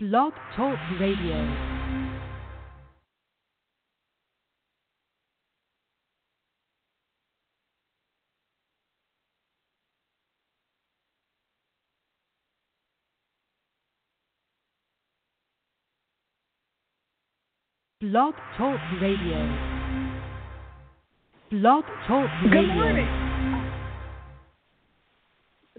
Blog Talk Radio. Blog Talk Radio. Blog Talk Radio. Good morning.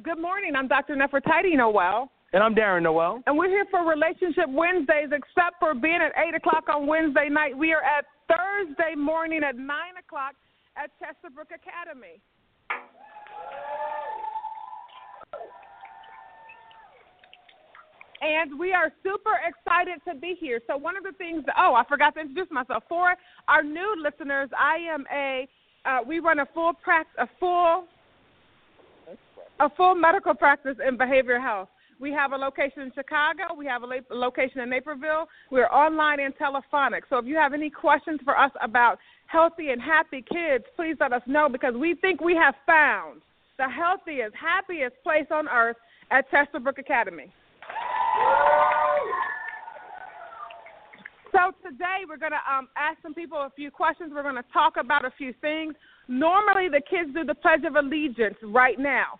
Good morning. I'm Dr. Nefertiti Noel. And I'm Darren Noel. And we're here for Relationship Wednesdays, except for being at 8 o'clock on Wednesday night. We are at Thursday morning at 9 o'clock at Chesterbrook Academy. And we are super excited to be here. So one of the things, oh, I forgot to introduce myself. For our new listeners, I am a, uh, we run a full practice, a full, a full medical practice in behavioral health. We have a location in Chicago. We have a location in Naperville. We're online and telephonic. So if you have any questions for us about healthy and happy kids, please let us know because we think we have found the healthiest, happiest place on earth at Chesterbrook Academy. So today we're going to um, ask some people a few questions. We're going to talk about a few things. Normally the kids do the Pledge of Allegiance right now.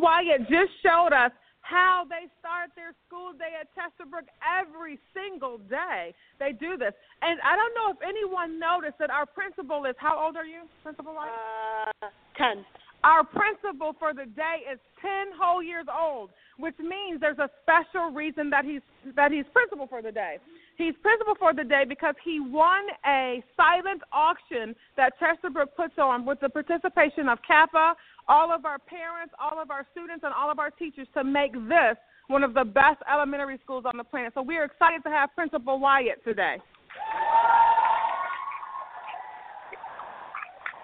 Wyatt just showed us how they start their school day at Chesterbrook every single day. They do this. And I don't know if anyone noticed that our principal is, how old are you, Principal Wyatt? Uh, 10. Our principal for the day is 10 whole years old, which means there's a special reason that he's that he's principal for the day. He's principal for the day because he won a silent auction that Chesterbrook puts on with the participation of Kappa, all of our parents, all of our students, and all of our teachers to make this one of the best elementary schools on the planet. So we are excited to have Principal Wyatt today.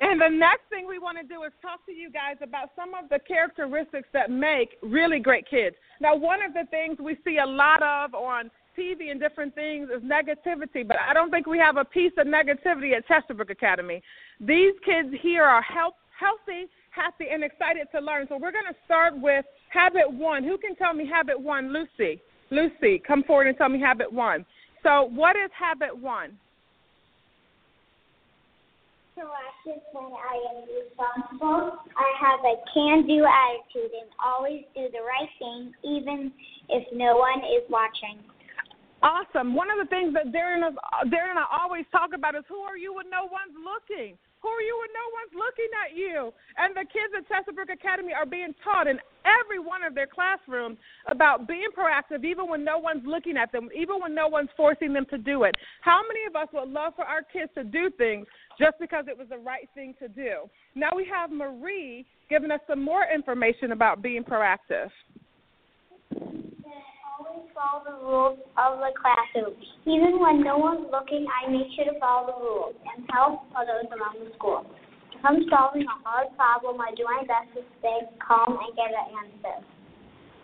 And the next thing we want to do is talk to you guys about some of the characteristics that make really great kids. Now, one of the things we see a lot of on TV and different things is negativity, but I don't think we have a piece of negativity at Chesterbrook Academy. These kids here are health, healthy, happy, and excited to learn. So we're going to start with habit one. Who can tell me habit one? Lucy. Lucy, come forward and tell me habit one. So, what is habit one? Proactive when I am responsible. I have a can do attitude and always do the right thing, even if no one is watching. Awesome. One of the things that Darren, is, uh, Darren and I always talk about is who are you when no one's looking? Who are you when no one's looking at you? And the kids at Chesterbrook Academy are being taught in every one of their classrooms about being proactive even when no one's looking at them, even when no one's forcing them to do it. How many of us would love for our kids to do things just because it was the right thing to do? Now we have Marie giving us some more information about being proactive always follow the rules of the classroom. Even when no one's looking, I make sure to follow the rules and help others around the school. If I'm solving a hard problem, I do my best to stay calm and get an answer.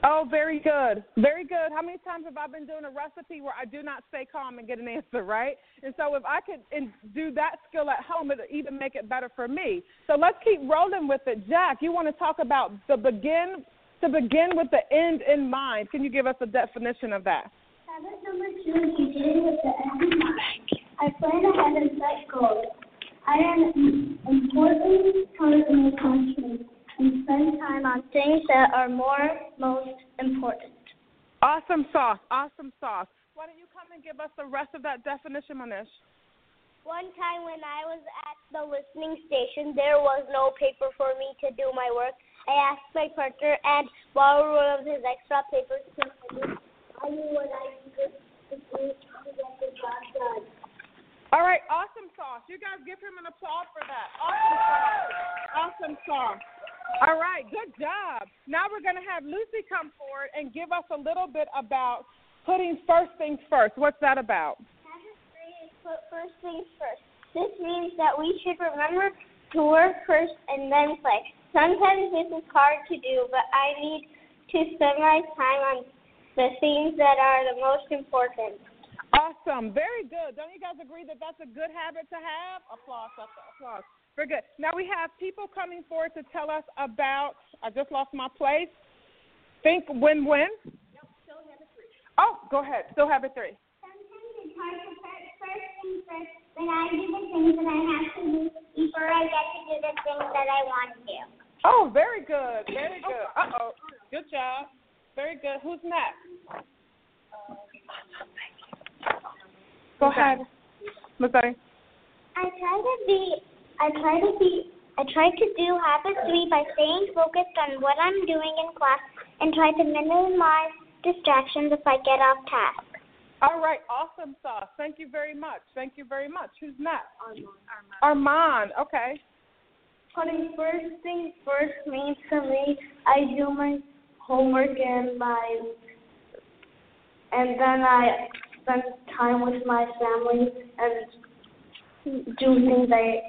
Oh, very good. Very good. How many times have I been doing a recipe where I do not stay calm and get an answer, right? And so if I could do that skill at home, it would even make it better for me. So let's keep rolling with it. Jack, you want to talk about the begin to begin with the end in mind. Can you give us a definition of that? Habit number two is beginning with the end in mind. I plan ahead and set goals. I am important part of my country and spend time on things that are more most important. Awesome sauce. Awesome sauce. Why don't you come and give us the rest of that definition, Manish? One time when I was at the listening station, there was no paper for me to do my work, I asked my partner and borrowed one of his extra papers to I knew what I needed to do to get the job done. All right, awesome sauce. You guys give him an applause for that. Awesome sauce. Awesome sauce. All right, good job. Now we're going to have Lucy come forward and give us a little bit about putting first things first. What's that about? Put first things first. This means that we should remember to work first and then play. Sometimes this is hard to do, but I need to spend my time on the things that are the most important. Awesome. Very good. Don't you guys agree that that's a good habit to have? Applause. Applause. Very good. Now we have people coming forward to tell us about. I just lost my place. Think win win. Oh, go ahead. Still have it three. Sometimes it's hard to first things first when I do the things that I have to do before I get to do the things that I want to do. Oh, very good. Very good. Uh oh. Good job. Very good. Who's next? Go ahead. Missouri. I try to be I try to be I try to do habit three by staying focused on what I'm doing in class and try to minimize distractions if I get off task. All right. Awesome sauce. Thank you very much. Thank you very much. Who's next? Armand. Armand. Okay. Putting first things first means for me, I do my homework and my, and then I spend time with my family and do things I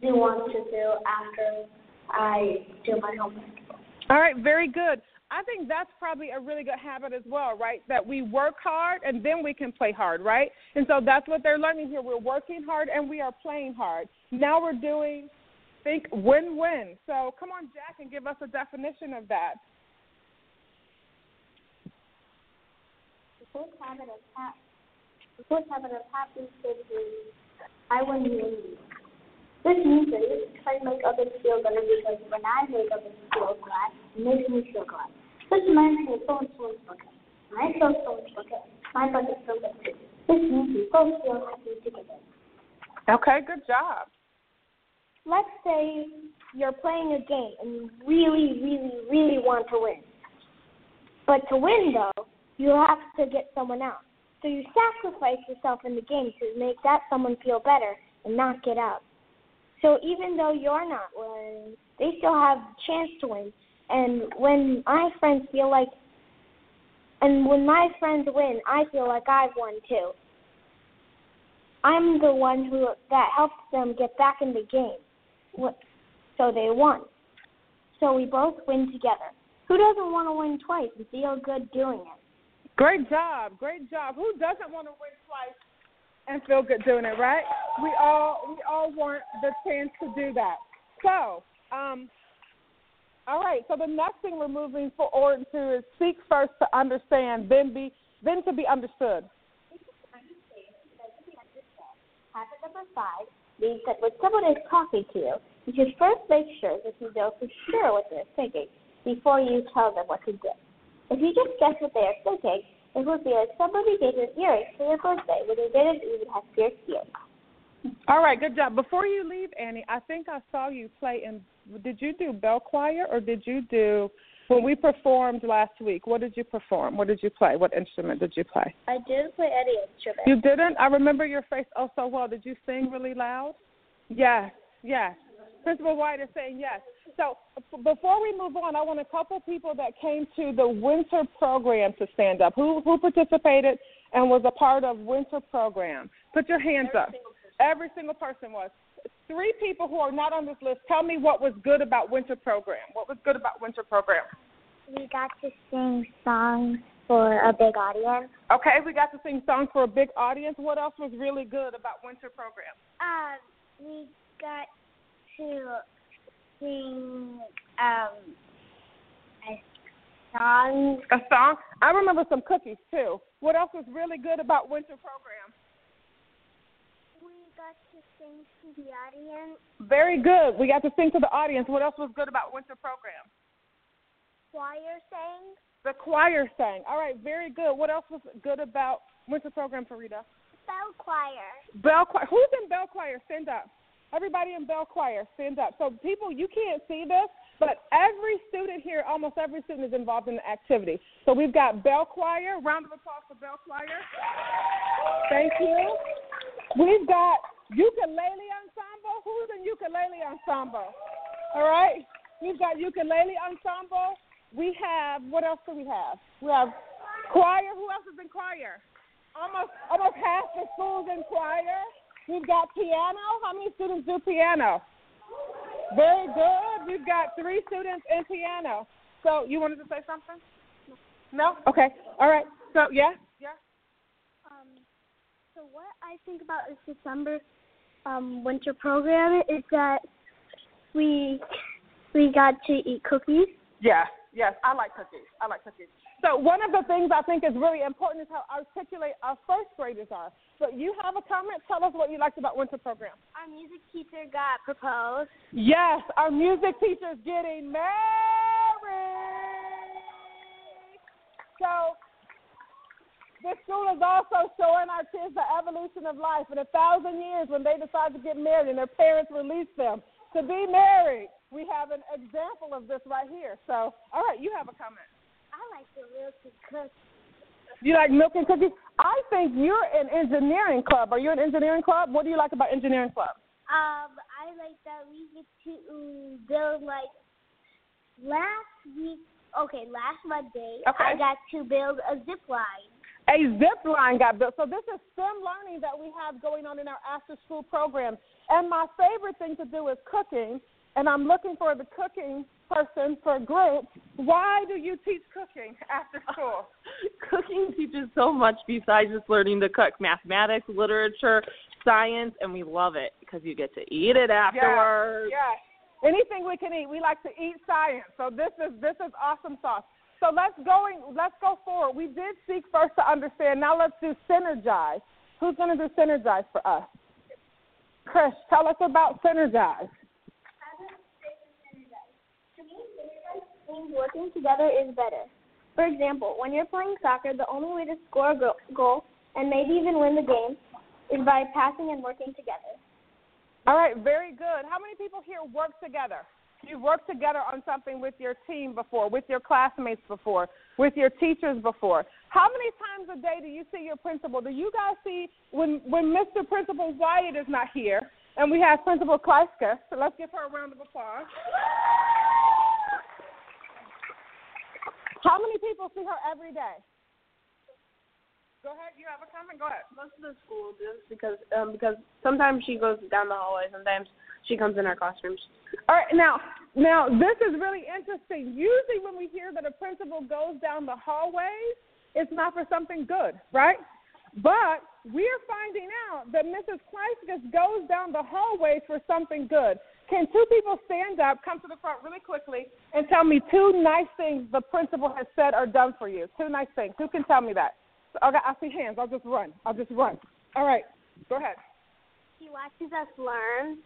do want to do after I do my homework. All right. Very good. I think that's probably a really good habit as well, right? That we work hard and then we can play hard, right? And so that's what they're learning here. We're working hard and we are playing hard. Now we're doing think win win. So come on, Jack, and give us a definition of that. The first habit of hap- the first habit of happy is I win, you win. you. This means that you try to make others feel better because when I make others feel glad, it makes me feel glad. This reminds me of so and so's bucket. I fill so and bucket, my bucket up too. This means we both feel happy together. Okay, good job. Let's say you're playing a game and you really, really, really want to win. But to win, though, you have to get someone out. So you sacrifice yourself in the game to make that someone feel better and not get out. So even though you're not winning, they still have a chance to win. And when my friends feel like, and when my friends win, I feel like I've won too. I'm the one who that helped them get back in the game. So they won. So we both win together. Who doesn't want to win twice and feel good doing it? Great job. Great job. Who doesn't want to win twice and feel good doing it, right? We all we all want the chance to do that. So, um, all right. So the next thing we're moving forward to is seek first to understand, then be then to be understood. Habit number five means that when someone is talking to you, you should first make sure that you know for sure what they're thinking before you tell them what to do. If you just guess what they are thinking, it would be like somebody gave you an earring for your birthday when they didn't even have fierce ears. All right, good job. Before you leave, Annie, I think I saw you play in. Did you do bell choir or did you do when we performed last week? What did you perform? What did you play? What instrument did you play? I didn't play any instrument. You didn't? I remember your face oh so well. Did you sing really loud? Yes, yes. Principal Wyatt is saying yes. So before we move on, I want a couple people that came to the winter program to stand up. Who who participated and was a part of winter program? Put your hands up. Every single person was. Three people who are not on this list. Tell me what was good about winter program. What was good about winter program? We got to sing songs for a big audience. Okay, we got to sing songs for a big audience. What else was really good about winter program? Um, we got to sing um a song. A song. I remember some cookies too. What else was really good about winter program? Sing to the audience. Very good. We got to sing to the audience. What else was good about winter program? Choir sang. The choir sang. All right, very good. What else was good about winter program, Farida? Bell choir. Bell choir. Who's in bell choir? Stand up. Everybody in bell choir, stand up. So people, you can't see this, but every student here, almost every student is involved in the activity. So we've got bell choir. Round of applause for bell choir. Thank you. We've got ukulele ensemble. Who's in ukulele ensemble? All right. We've got ukulele ensemble. We have what else do we have? We have choir. Who else is in choir? Almost almost half the schools in choir. We've got piano. How many students do piano? Very good. We've got three students in piano. So you wanted to say something? No. Okay. All right. So yeah. Yeah. So what I think about this December um, winter program is that we we got to eat cookies. Yes, yes, I like cookies. I like cookies. So one of the things I think is really important is how articulate our first graders are. So you have a comment? Tell us what you liked about winter program. Our music teacher got proposed. Yes, our music teacher is getting married. So this school is also showing our kids the evolution of life. In a thousand years, when they decide to get married and their parents release them to be married, we have an example of this right here. So, all right, you have a comment. I like the milk and cookies. You like milk and cookies? I think you're an engineering club. Are you an engineering club? What do you like about engineering club? Um, I like that we get to build like last week. Okay, last Monday Okay. I got to build a zip line. A zip line got built. So this is STEM learning that we have going on in our after school program. And my favorite thing to do is cooking. And I'm looking for the cooking person for group. Why do you teach cooking after school? Cooking teaches so much besides just learning to cook mathematics, literature, science, and we love it because you get to eat it afterwards. Yeah. Anything we can eat. We like to eat science. So this is this is awesome sauce. So let's going let's go forward. We did seek first to understand. Now let's do synergize. Who's gonna do synergize for us? Chris, tell us about synergize. To me, synergize means working together is better. For example, when you're playing soccer, the only way to score a go- goal and maybe even win the game is by passing and working together. All right, very good. How many people here work together? You've worked together on something with your team before, with your classmates before, with your teachers before. How many times a day do you see your principal? Do you guys see when when Mr. Principal Wyatt is not here and we have Principal Kleiska? So let's give her a round of applause. How many people see her every day? Go ahead. You have a comment. Go ahead. Most of the school does because um, because sometimes she goes down the hallway, sometimes she comes in our classrooms. All right, now, now this is really interesting. Usually, when we hear that a principal goes down the hallways, it's not for something good, right? But we're finding out that Mrs. Kleiskus goes down the hallways for something good. Can two people stand up, come to the front really quickly, and tell me two nice things the principal has said or done for you? Two nice things. Who can tell me that? Okay, I see hands. I'll just run. I'll just run. All right, go ahead. She watches us learn.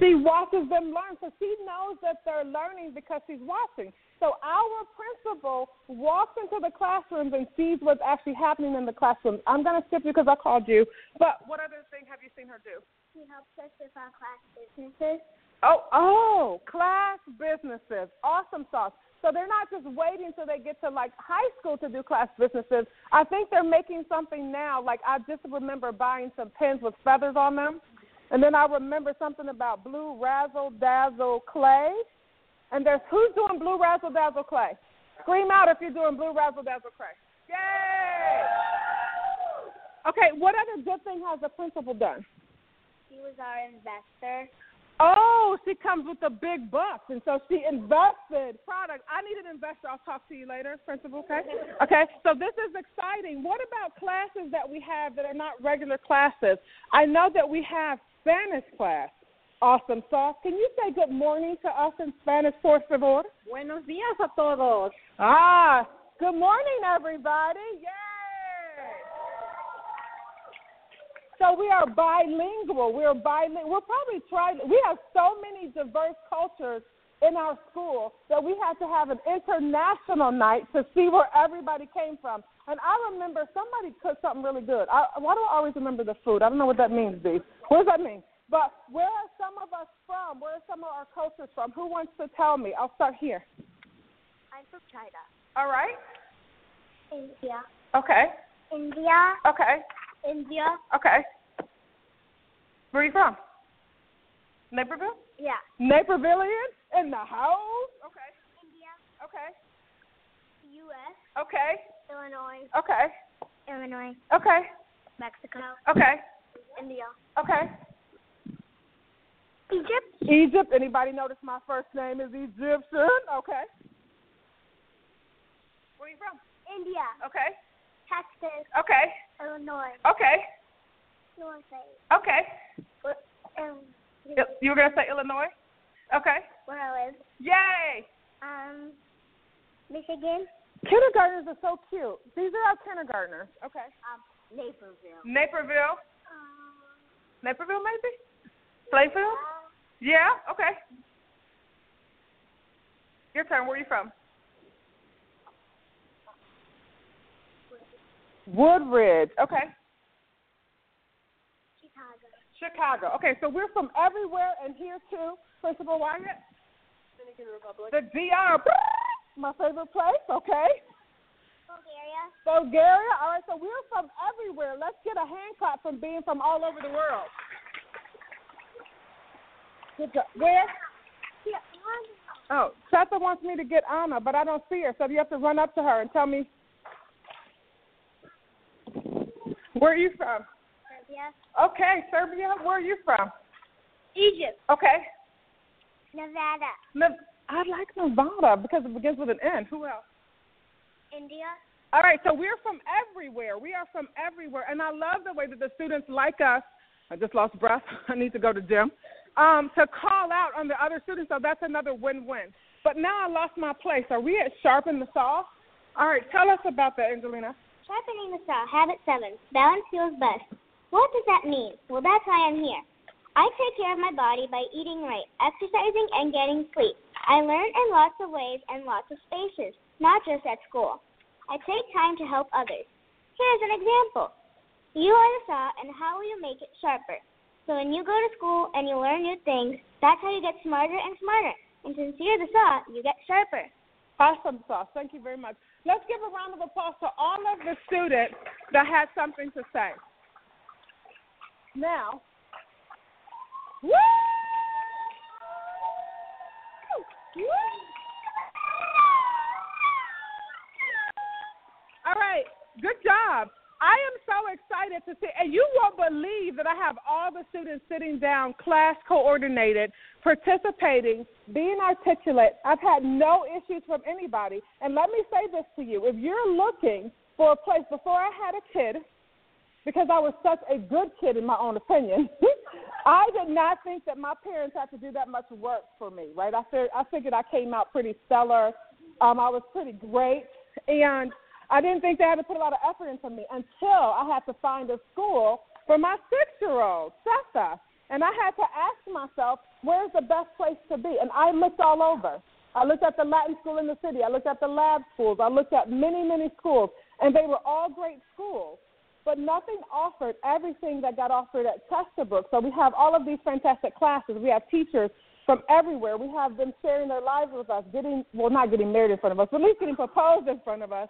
She watches them learn, so she knows that they're learning because she's watching. So our principal walks into the classrooms and sees what's actually happening in the classrooms. I'm going to skip you because I called you, but what other thing have you seen her do? She helps us with our class businesses. Oh, oh, class businesses. Awesome sauce. So they're not just waiting till they get to like high school to do class businesses. I think they're making something now. Like I just remember buying some pens with feathers on them. And then I remember something about blue razzle dazzle clay. And there's who's doing blue razzle dazzle clay? Scream out if you're doing blue razzle dazzle clay. Yay! Okay, what other good thing has the principal done? He was our investor. Oh, she comes with the big bucks, and so she invested product. I need an investor. I'll talk to you later, principal. Okay. Okay. So this is exciting. What about classes that we have that are not regular classes? I know that we have Spanish class. Awesome sauce. Can you say good morning to us in Spanish, por favor? Buenos días a todos. Ah, good morning, everybody. Yay! So we are bilingual. We're bilingual. We're probably trying. We have so many diverse cultures in our school that we had to have an international night to see where everybody came from. And I remember somebody cooked something really good. I, why do I always remember the food? I don't know what that means, B. What does that mean? But where are some of us from? Where are some of our cultures from? Who wants to tell me? I'll start here. I'm from China. All right. India. Okay. India. Okay. India. Okay. Where are you from? Naperville? Yeah. Napervillian in the house. Okay. India, Okay. U.S., Okay. Illinois, Okay. Illinois, Okay. Mexico, Okay. India, Okay. Egypt, Egypt. Anybody notice my first name is Egyptian? Okay. Where are you from? India, Okay. Texas, Okay. Illinois, Okay. USA, Okay. um, You were gonna say Illinois? Okay. where I live, Yay! um, Michigan, Kindergartners are so cute. These are our kindergartners. Okay. um, Naperville, Naperville. um, Naperville maybe? Playfield? uh, Yeah, okay. Your turn. Where are you from? Woodridge. Okay. Chicago, Chicago. Okay, so we're from everywhere and here too. Principal Wyatt? Dominican Republic. The DR. My favorite place, okay. Bulgaria, Bulgaria. All right, so we're from everywhere. Let's get a hand clap from being from all over the world. Good job. Where? Oh, Seth wants me to get Anna, but I don't see her, so you have to run up to her and tell me. Where are you from? Serbia, Okay, Serbia. Where are you from? Egypt, Okay. Nevada, Ne- I like Nevada because it begins with an N. Who else? India, All right, so we're from everywhere. We are from everywhere, and I love the way that the students like us. I just lost breath. I need to go to gym. Um, to call out on the other students, so that's another win-win. But now I lost my place. Are we at sharpen the saw? All right, tell us about that, Angelina. Sharpening the saw, habit seven. Balance feels best. What does that mean? Well, that's why I'm here. I take care of my body by eating right, exercising, and getting sleep. I learn in lots of ways and lots of spaces, not just at school. I take time to help others. Here's an example. You are the saw, and how will you make it sharper? So when you go to school and you learn new things, that's how you get smarter and smarter. And since you're the saw, you get sharper. Awesome sauce. Thank you very much. Let's give a round of applause to all of the students that had something to say. Now, woo! Woo! All right, good job. I am so excited to see, and you won't believe that I have all the students sitting down, class coordinated, participating, being articulate. I've had no issues from anybody. And let me say this to you if you're looking for a place, before I had a kid, because I was such a good kid in my own opinion, I did not think that my parents had to do that much work for me, right? I, figured, I figured I came out pretty stellar. Um, I was pretty great. And I didn't think they had to put a lot of effort into me until I had to find a school for my six year old, Sessa. And I had to ask myself, where's the best place to be? And I looked all over. I looked at the Latin school in the city. I looked at the lab schools. I looked at many, many schools. And they were all great schools. But nothing offered everything that got offered at Chesterbrook. So we have all of these fantastic classes. We have teachers from everywhere. We have them sharing their lives with us, getting, well, not getting married in front of us, but at least getting proposed in front of us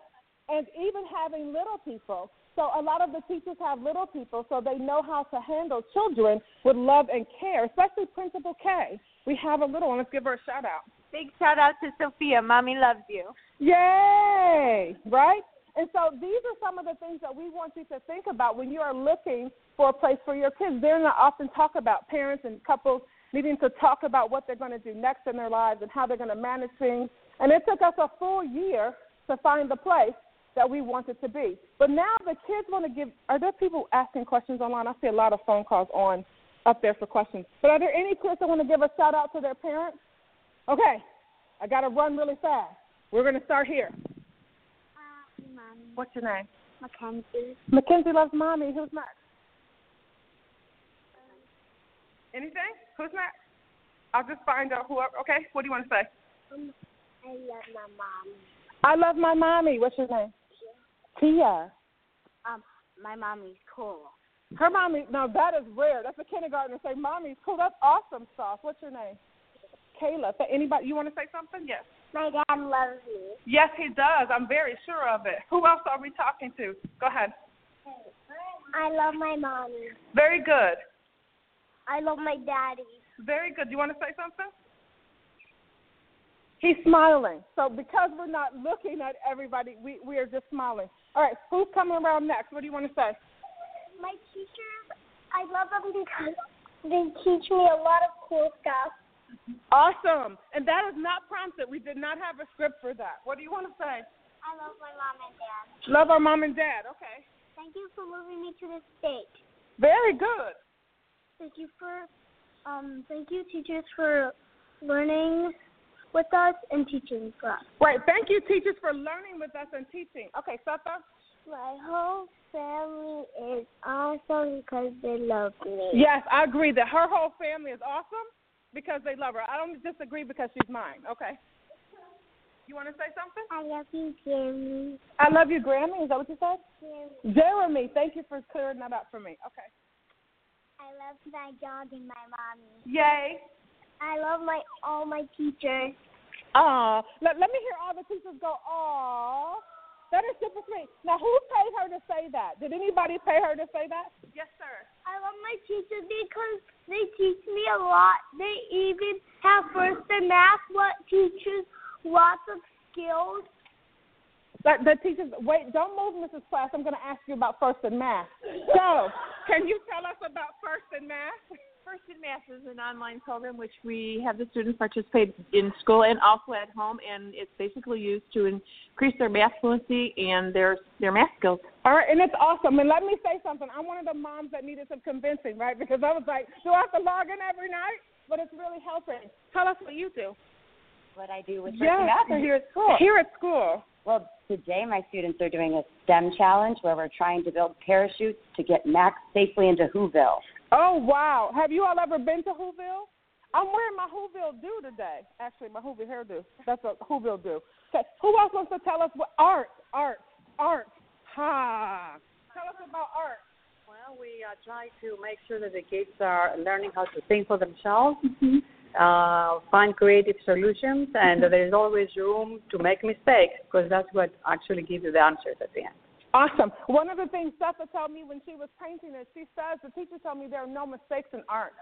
and even having little people. So a lot of the teachers have little people, so they know how to handle children with love and care, especially Principal K. We have a little one. Let's give her a shout out. Big shout out to Sophia. Mommy loves you. Yay! Right? And so these are some of the things that we want you to think about when you are looking for a place for your kids. They're not often talk about parents and couples needing to talk about what they're going to do next in their lives and how they're going to manage things. And it took us a full year to find the place that we wanted to be. But now the kids want to give. Are there people asking questions online? I see a lot of phone calls on up there for questions. But are there any kids that want to give a shout out to their parents? Okay, I got to run really fast. We're going to start here. Uh, Mommy, What's your name? Mackenzie, Mackenzie loves mommy. Who's next? Anything? Who's next? I'll just find out who. Okay, what do you want to say? um, I love my mom. I love my mommy. What's your name? Tia. Um, my mommy's cool. Her mommy. Now that is rare. That's a kindergartner say mommy's cool. That's awesome sauce. What's your name? Kayla. So anybody? You want to say something? Yes. My dad loves you. Yes, he does. I'm very sure of it. Who else are we talking to? Go ahead. I love my mommy. Very good. I love my daddy. Very good. Do you want to say something? He's smiling. So because we're not looking at everybody, we, we are just smiling. All right, who's coming around next? What do you want to say? My teachers, I love them because they teach me a lot of cool stuff. Awesome. And that is not prompted. We did not have a script for that. What do you want to say? I love my mom and dad. Love our mom and dad. Okay. Thank you for moving me to this state. Very good. Thank you for, um, thank you teachers for learning with us and teaching for us. Right. Thank you, teachers, for learning with us and teaching. Okay, Sata. My whole family is awesome because they love me. Yes, I agree that her whole family is awesome because they love her. I don't disagree because she's mine. Okay. You want to say something? I love you, Jeremy. I love you, Grammy. Is that what you said? Jeremy. Jeremy, thank you for clearing that up for me. Okay. I love my dog and my mommy. Yay. I love my all my teachers. Aw. Let, let me hear all the teachers go, aw. That is super sweet. Now, who paid her to say that? Did anybody pay her to say that? Yes, sir. I love my teachers because they teach me a lot. They even have first in math, what teaches lots of skills. The, the teachers, wait, don't move, Mrs. Class. I'm going to ask you about first in math. So, can you tell us about first in math? First in Math is an online program which we have the students participate in school and also at home, and it's basically used to increase their math fluency and their their math skills. All right, and it's awesome. And let me say something. I'm one of the moms that needed some convincing, right? Because I was like, do I have to log in every night? But it's really helping. Tell us what you do. what I do with Yes, First Math or here at school. Here at school. Well, today my students are doing a STEM challenge where we're trying to build parachutes to get Max safely into Whoville. Oh wow! Have you all ever been to Whoville? I'm wearing my Whoville do today. Actually, my Whoville hairdo. That's what Whoville do. Okay. Who else wants to tell us what art, art, art? Ha! Tell us about art. Well, we uh, try to make sure that the kids are learning how to think for themselves, uh, find creative solutions, and that there is always room to make mistakes because that's what actually gives you the answers at the end. Awesome. One of the things Seth told me when she was painting it, she says the teacher told me there are no mistakes in art.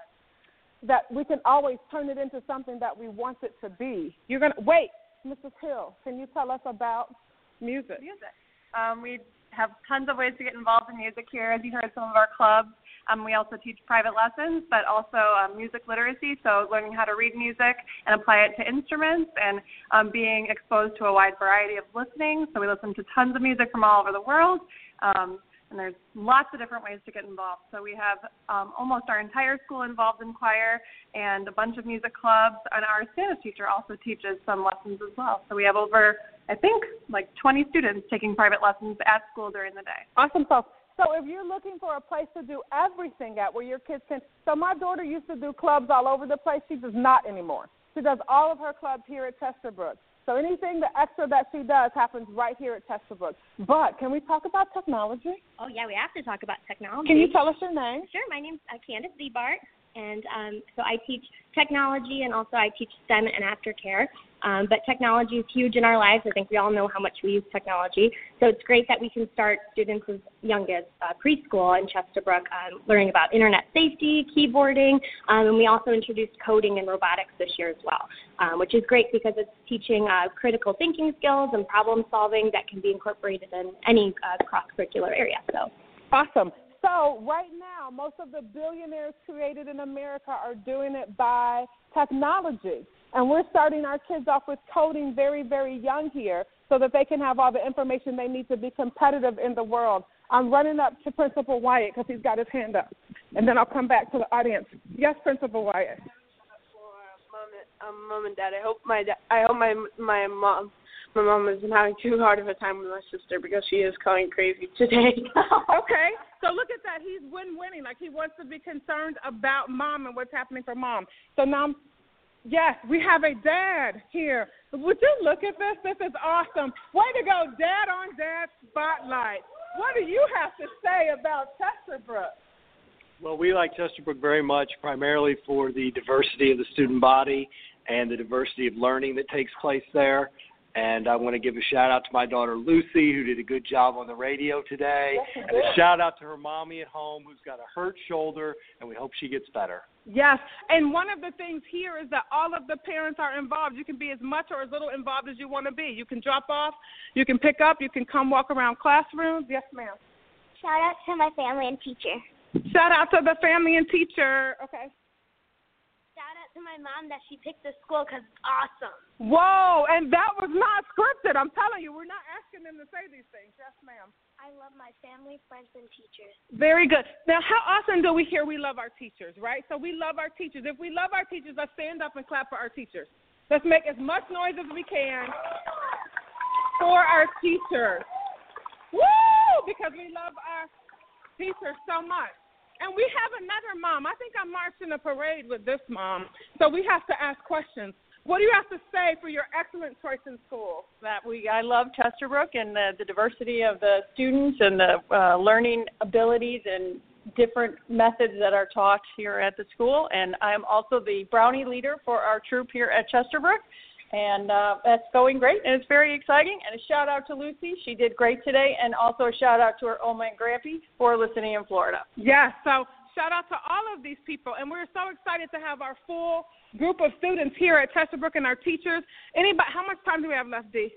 That we can always turn it into something that we want it to be. You're gonna wait, Mrs. Hill. Can you tell us about music? music. Um, we have tons of ways to get involved in music here. As you heard, some of our clubs. Um, we also teach private lessons, but also um, music literacy, so learning how to read music and apply it to instruments, and um, being exposed to a wide variety of listening. So we listen to tons of music from all over the world. Um, and there's lots of different ways to get involved. So we have um, almost our entire school involved in choir and a bunch of music clubs, and our Spanish teacher also teaches some lessons as well. So we have over, I think, like 20 students taking private lessons at school during the day. Awesome stuff. So if you're looking for a place to do everything at where your kids can so my daughter used to do clubs all over the place. She does not anymore. She does all of her clubs here at Chesterbrook. So anything the extra that she does happens right here at Chesterbrook. But can we talk about technology? Oh yeah, we have to talk about technology. Can you tell us your name? Sure. My name's uh, Candace Zebart, and um, so I teach technology and also I teach STEM and aftercare. Um, but technology is huge in our lives. I think we all know how much we use technology. So it's great that we can start students as young as uh, preschool in Chesterbrook um, learning about internet safety, keyboarding, um, and we also introduced coding and robotics this year as well, um, which is great because it's teaching uh, critical thinking skills and problem solving that can be incorporated in any uh, cross curricular area. So Awesome. So right now, most of the billionaires created in America are doing it by technology. And we're starting our kids off with coding very, very young here so that they can have all the information they need to be competitive in the world. I'm running up to Principal Wyatt because he's got his hand up. And then I'll come back to the audience. Yes, Principal Wyatt. and, um, mom and dad. I hope my da- I hope my my mom my mom isn't having too hard of a time with my sister because she is going crazy today. okay. So look at that. He's win winning. Like he wants to be concerned about mom and what's happening for mom. So now Yes, we have a dad here. Would you look at this? This is awesome. Way to go, Dad on Dad Spotlight. What do you have to say about Chesterbrook? Well, we like Chesterbrook very much, primarily for the diversity of the student body and the diversity of learning that takes place there. And I want to give a shout out to my daughter Lucy, who did a good job on the radio today. Yes, and a shout out to her mommy at home, who's got a hurt shoulder, and we hope she gets better. Yes, and one of the things here is that all of the parents are involved. You can be as much or as little involved as you want to be. You can drop off, you can pick up, you can come walk around classrooms. Yes, ma'am. Shout out to my family and teacher. Shout out to the family and teacher. Okay. To my mom that she picked the school because it's awesome. Whoa, and that was not scripted. I'm telling you, we're not asking them to say these things. Yes, ma'am. I love my family, friends, and teachers. Very good. Now, how often do we hear we love our teachers, right? So we love our teachers. If we love our teachers, let's stand up and clap for our teachers. Let's make as much noise as we can for our teachers. Woo! Because we love our teachers so much. And we have another mom. I think I marched in a parade with this mom. So we have to ask questions. What do you have to say for your excellent choice in school? That we, I love Chesterbrook and the, the diversity of the students and the uh, learning abilities and different methods that are taught here at the school. And I'm also the Brownie leader for our troop here at Chesterbrook. And uh, that's going great, and it's very exciting. And a shout out to Lucy, she did great today, and also a shout out to her Oma and Grampy for listening in Florida. Yes, so shout out to all of these people, and we're so excited to have our full group of students here at Chesterbrook and our teachers. Anybody? How much time do we have left, D?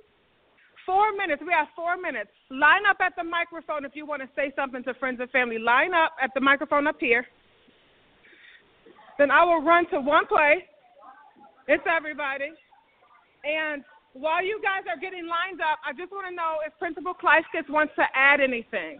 Four minutes. We have four minutes. Line up at the microphone if you want to say something to friends and family. Line up at the microphone up here. Then I will run to one place. It's everybody. And while you guys are getting lined up, I just want to know if Principal Kleiskis wants to add anything.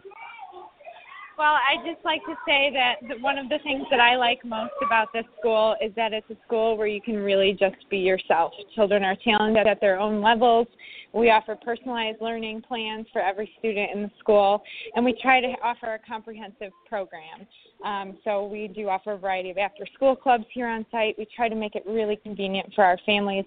Well, I'd just like to say that one of the things that I like most about this school is that it's a school where you can really just be yourself. Children are talented at their own levels. We offer personalized learning plans for every student in the school, and we try to offer a comprehensive program. Um, so we do offer a variety of after school clubs here on site. We try to make it really convenient for our families.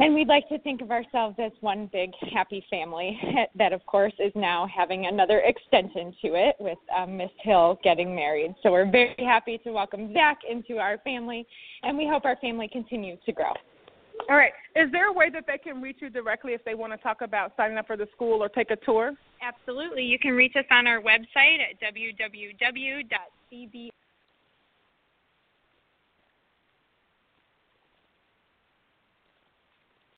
And we'd like to think of ourselves as one big happy family that, of course, is now having another extension to it with um, Miss Hill getting married. So we're very happy to welcome Zach into our family, and we hope our family continues to grow. All right. Is there a way that they can reach you directly if they want to talk about signing up for the school or take a tour? Absolutely. You can reach us on our website at www.cb